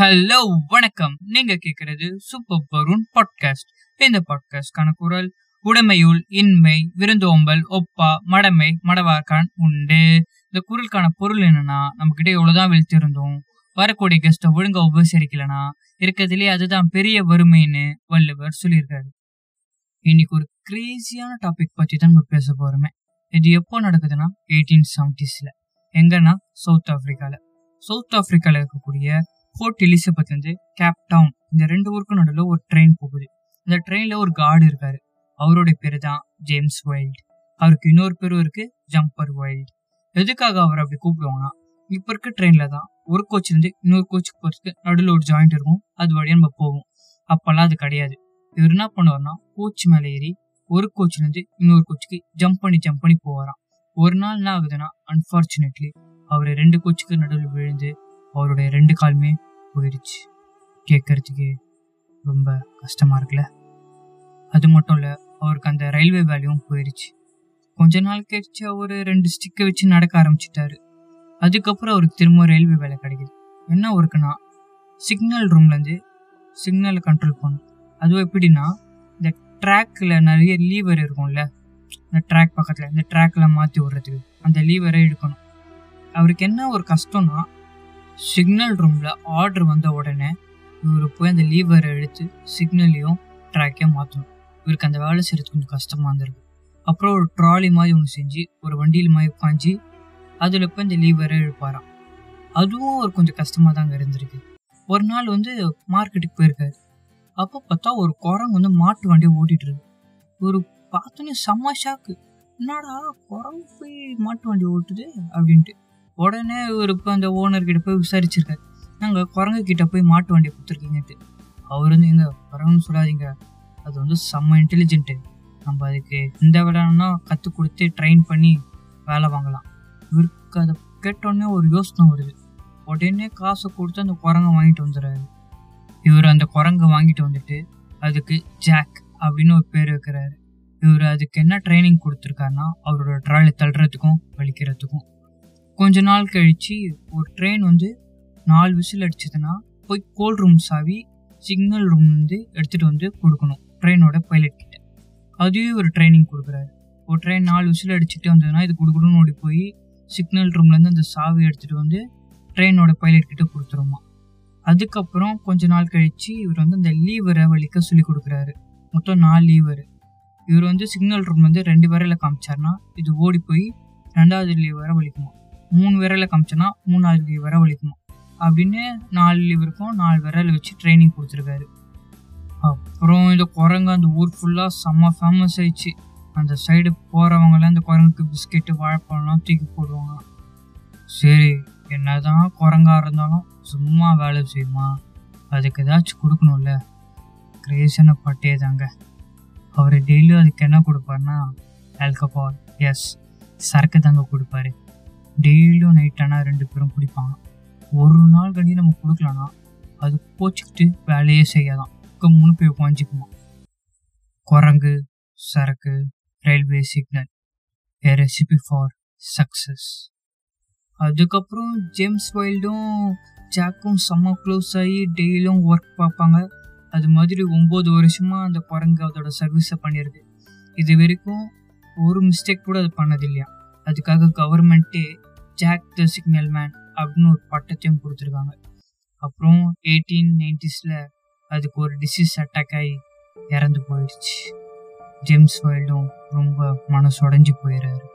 Hello வணக்கம். நீங்க கேக்குறது சூப்பர் வருண் பாட்காஸ்ட் இந்த பாட்காஸ்ட்கான குரல் உடைமையுள் இன்மை விருந்தோம்பல் ஒப்பா மடமை மடவாக்கான் உண்டு. இந்த குரலுக்கான பொருள் என்னன்னா நம்ம கிட்ட எவ்வளவுதான் விழித்திருந்தோம் வரக்கூடிய கெஸ்ட்டை ஒழுங்கா உபசரிக்கலனா இருக்கிறதுலே அதுதான் பெரிய வறுமைன்னு வள்ளுவர் சொல்லியிருக்காரு. இன்னைக்கு ஒரு கிரேசியான டாபிக் பற்றி தான் நம்ம பேச போறோமே. இது எப்போ நடக்குதுன்னா எயிட்டீன் செவன்டிஸ்ல எங்கன்னா சவுத் ஆப்பிரிக்கால. சவுத் ஆப்பிரிக்கால இருக்கக்கூடிய போர்ட் எலிசபெத்லேருந்து கேப் டவுன் இந்த ரெண்டு ஊருக்கும் நடுவில் ஒரு ட்ரெயின் போகுது. இந்த ட்ரெயினில் ஒரு கார்டு இருக்காரு. அவருடைய பேர் தான் ஜேம்ஸ் வைல்ட் அவருக்கு இன்னொரு பேரும் இருக்கு ஜம்பர் வைல்ட் எதுக்காக அவர் அப்படி கூப்பிடுவாங்கன்னா இப்போ இருக்க ட்ரெயினில் தான் ஒரு கோச்சிலேருந்து இன்னொரு கோச்சுக்கு போகிறதுக்கு நடுவில் ஒரு ஜாயிண்ட் இருக்கும். அது வழியாக நம்ம போவோம். அப்போல்லாம் அது கிடையாது. இவர் என்ன பண்ணுவார்னா கோச் மேலே ஏறி ஒரு கோச்சிலேருந்து இன்னொரு கோச்சுக்கு ஜம்ப் பண்ணி ஜம்ப் பண்ணி போவாராம். ஒரு நாள் என்ன ஆகுதுன்னா அன்ஃபார்ச்சுனேட்லி அவர் ரெண்டு கோச்சுக்கு நடுவில் விழுந்து அவருடைய ரெண்டு காலுமே போயிடுச்சு கேட்கறதுக்கு ரொம்ப கஷ்டமாக இருக்குல்ல. அது மட்டும் இல்லை அவருக்கு அந்த ரயில்வே வேலையும் போயிடுச்சு கொஞ்ச நாள் கழிச்சு அவர் ரெண்டு ஸ்டிக்கை வச்சு நடக்க ஆரம்பிச்சிட்டாரு. அதுக்கப்புறம் அவருக்கு திரும்ப ரயில்வே வேலை கிடைக்குது. என்ன ஒர்க்குன்னா சிக்னல் ரூம்லேருந்து சிக்னலை கண்ட்ரோல் பண்ணும் அதுவும் எப்படின்னா இந்த ட்ராக்கில் நிறைய லீவர் இருக்கும்ல இந்த ட்ராக் பக்கத்தில் இந்த ட்ராக்கில் மாற்றி விடுறதுக்கு அந்த லீவரை இழுக்கணும். அவருக்கு என்ன ஒரு கஷ்டம்னா சிக்னல் ரூமில் ஆர்டர் வந்த உடனே இவர் போய் அந்த லீவரை எடுத்து சிக்னலையும் ட்ராக்கையும் மாற்றணும் இவருக்கு அந்த வேலை செய்கிறது கொஞ்சம் கஷ்டமாக இருந்திருக்கு அப்புறம் ஒரு ட்ராலி மாதிரி ஒன்று செஞ்சு ஒரு வண்டியில் மாதிரி உட்காந்து அதில் போய் இந்த லீவரை இழுப்பாராம். அதுவும் ஒரு கொஞ்சம் கஷ்டமாக தாங்க இருந்திருக்கு. ஒரு நாள் வந்து மார்க்கெட்டுக்கு போயிருக்காரு. அப்போ பார்த்தா ஒரு குரங்கு வந்து மாட்டு வண்டியை ஓட்டிகிட்டு இருக்கு. ஒரு பார்த்தோன்னே செம்ம ஷாக்கு என்னடா குரங்கு போய் மாட்டு வண்டி ஓட்டுது அப்படின்ட்டு. உடனே இவர் இப்போ அந்த ஓனர்கிட்ட போய் விசாரிச்சிருக்காரு. நாங்கள் குரங்கு கிட்ட போய் மாட்டு வண்டி கொடுத்துருக்கீங்கன்ட்டு. அவர் வந்து எங்க குரங்குன்னு சொல்லாதீங்க. அது வந்து செம்ம இன்டெலிஜென்ட்டு நம்ம அதுக்கு இந்த விளையாடனா கற்றுக் கொடுத்து ட்ரெயின் பண்ணி வேலை வாங்கலாம். இவருக்கு அதை கேட்டோடனே ஒரு யோசனை வருது. உடனே காசை கொடுத்து அந்த குரங்கை வாங்கிட்டு வந்துடுறாரு. இவர் அந்த குரங்கை வாங்கிட்டு வந்துட்டு அதுக்கு ஜாக் அப்படின்னு ஒரு பேர் வைக்கிறாரு. இவர் அதுக்கு என்ன ட்ரைனிங் கொடுத்துருக்காருன்னா அவரோட ட்ராலி தள்ளுறதுக்கும் வலிக்கிறதுக்கும். கொஞ்ச நாள் கழிச்சு ஒரு ட்ரெயின் வந்து நாலு விசில் அடிச்சதுன்னா போய் கோல் ரூம் சாவி சிக்னல் ரூம் வந்து எடுத்துட்டு வந்து கொடுக்கணும் ட்ரெயினோட பைலட் கிட்ட. அதுவே ஒரு ட்ரைனிங் கொடுக்குறாரு. ஒரு ட்ரெயின் நாலு விசில் அடிச்சுட்டு வந்ததுன்னா இது கொடுக்கணும்னு ஓடி போய் சிக்னல் ரூம்லேருந்து அந்த சாவி எடுத்துட்டு வந்து ட்ரெயினோட பைலட் கிட்ட கொடுத்துருமா. அதுக்கப்புறம் கொஞ்ச நாள் கழிச்சு இவர் வந்து அந்த லீவரை வலிக்க சொல்லி கொடுக்குறாரு. மொத்தம் நாலு லீவர் இவர் வந்து சிக்னல் ரூம் வந்து ரெண்டு வரையில் காமிச்சார்னா இது ஓடி போய் ரெண்டாவது லீவரை வலிக்குமா. மூணு விரலை காமிச்சோன்னா மூணாவது லீவரை வலிக்குமா அப்படின்னு நாலு இவருக்கும் நாலு விரல் வச்சு ட்ரைனிங் கொடுத்துருக்காரு. அப்புறம் இந்த குரங்கு அந்த ஊர் ஃபுல்லாக செம்ம ஃபேமஸ் ஆயிடுச்சு. அந்த சைடு போகிறவங்களாம் இந்த குரங்குக்கு பிஸ்கெட்டு வாழைப்பழம்லாம் தூக்கி போடுவாங்க. சரி என்னதான் குரங்கா இருந்தாலும் சும்மா வேலை செய்யுமா? அதுக்கு ஏதாச்சும் கொடுக்கணும்ல. கிரேசனை பட்டே தாங்க. அவர் டெய்லியும் அதுக்கு என்ன கொடுப்பாருன்னா ஆல்கஹால் எஸ் சரக்கு தாங்க கொடுப்பாரு. டெய்லியும் நைட் ஆனால் ரெண்டு பேரும் குடிப்பாங்க. ஒரு நாள் கண்டி நம்ம கொடுக்கலனா அது போச்சுக்கிட்டு வேலையே செய்யாதான். கம்முன்னு போய் உட்காந்துக்குமா குரங்கு சரக்கு railway signal a recipe for success அதுக்கப்புறம் ஜேம்ஸ் வைல்டும் ஜாக்கும் செம்ம க்ளோஸ் ஆகி டெய்லியும் ஒர்க் பார்ப்பாங்க. அது மாதிரி ஒம்பது வருஷமாக அந்த குரங்கு அதோட சர்வீஸை பண்ணிடுது இது வரைக்கும் ஒரு மிஸ்டேக் கூட அது பண்ணது இல்லையா அதுக்காக government Jack the signal man அப்படின்னு ஒரு பட்டத்தையும் கொடுத்துருக்காங்க. அப்புறம் எயிட்டீன் நைன்டிஸில் அதுக்கு ஒரு டிசீஸ் அட்டாக் ஆகி இறந்து போயிடுச்சு. ஜேம்ஸ் வைல்டும் ரொம்ப மனசு போயிடுறாரு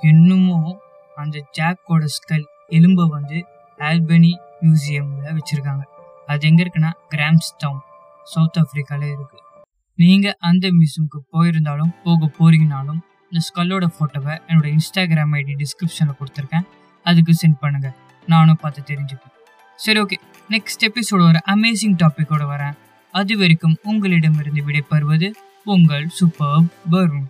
இன்னமும் அந்த ஜாக்கோட ஸ்கல் எலும்பை வந்து ஆல்பனி மியூசியமில் வச்சுருக்காங்க. அது எங்கே இருக்குன்னா கிராம்ஸ் டவுன் சவுத் ஆஃப்ரிக்காவில் இருக்குது நீங்கள் அந்த மியூசியமுக்கு போயிருந்தாலும் போக போகிறீங்கனாலும் இந்த ஸ்கல்லோட ஃபோட்டோவை என்னோட இன்ஸ்டாகிராம் ஐடி டிஸ்கிரிப்ஷனில் கொடுத்துருக்கேன். அதுக்கு சென்ட் பண்ணுங்கள் நானும் பார்த்து தெரிஞ்சுப்பேன். சரி ஓகே நெக்ஸ்ட் எபிசோட ஒரு அமேசிங் டாப்பிக்கோட வரேன். அது வரைக்கும் உங்களிடமிருந்து விடைபெறுவது உங்கள் சூப்பர் வருண்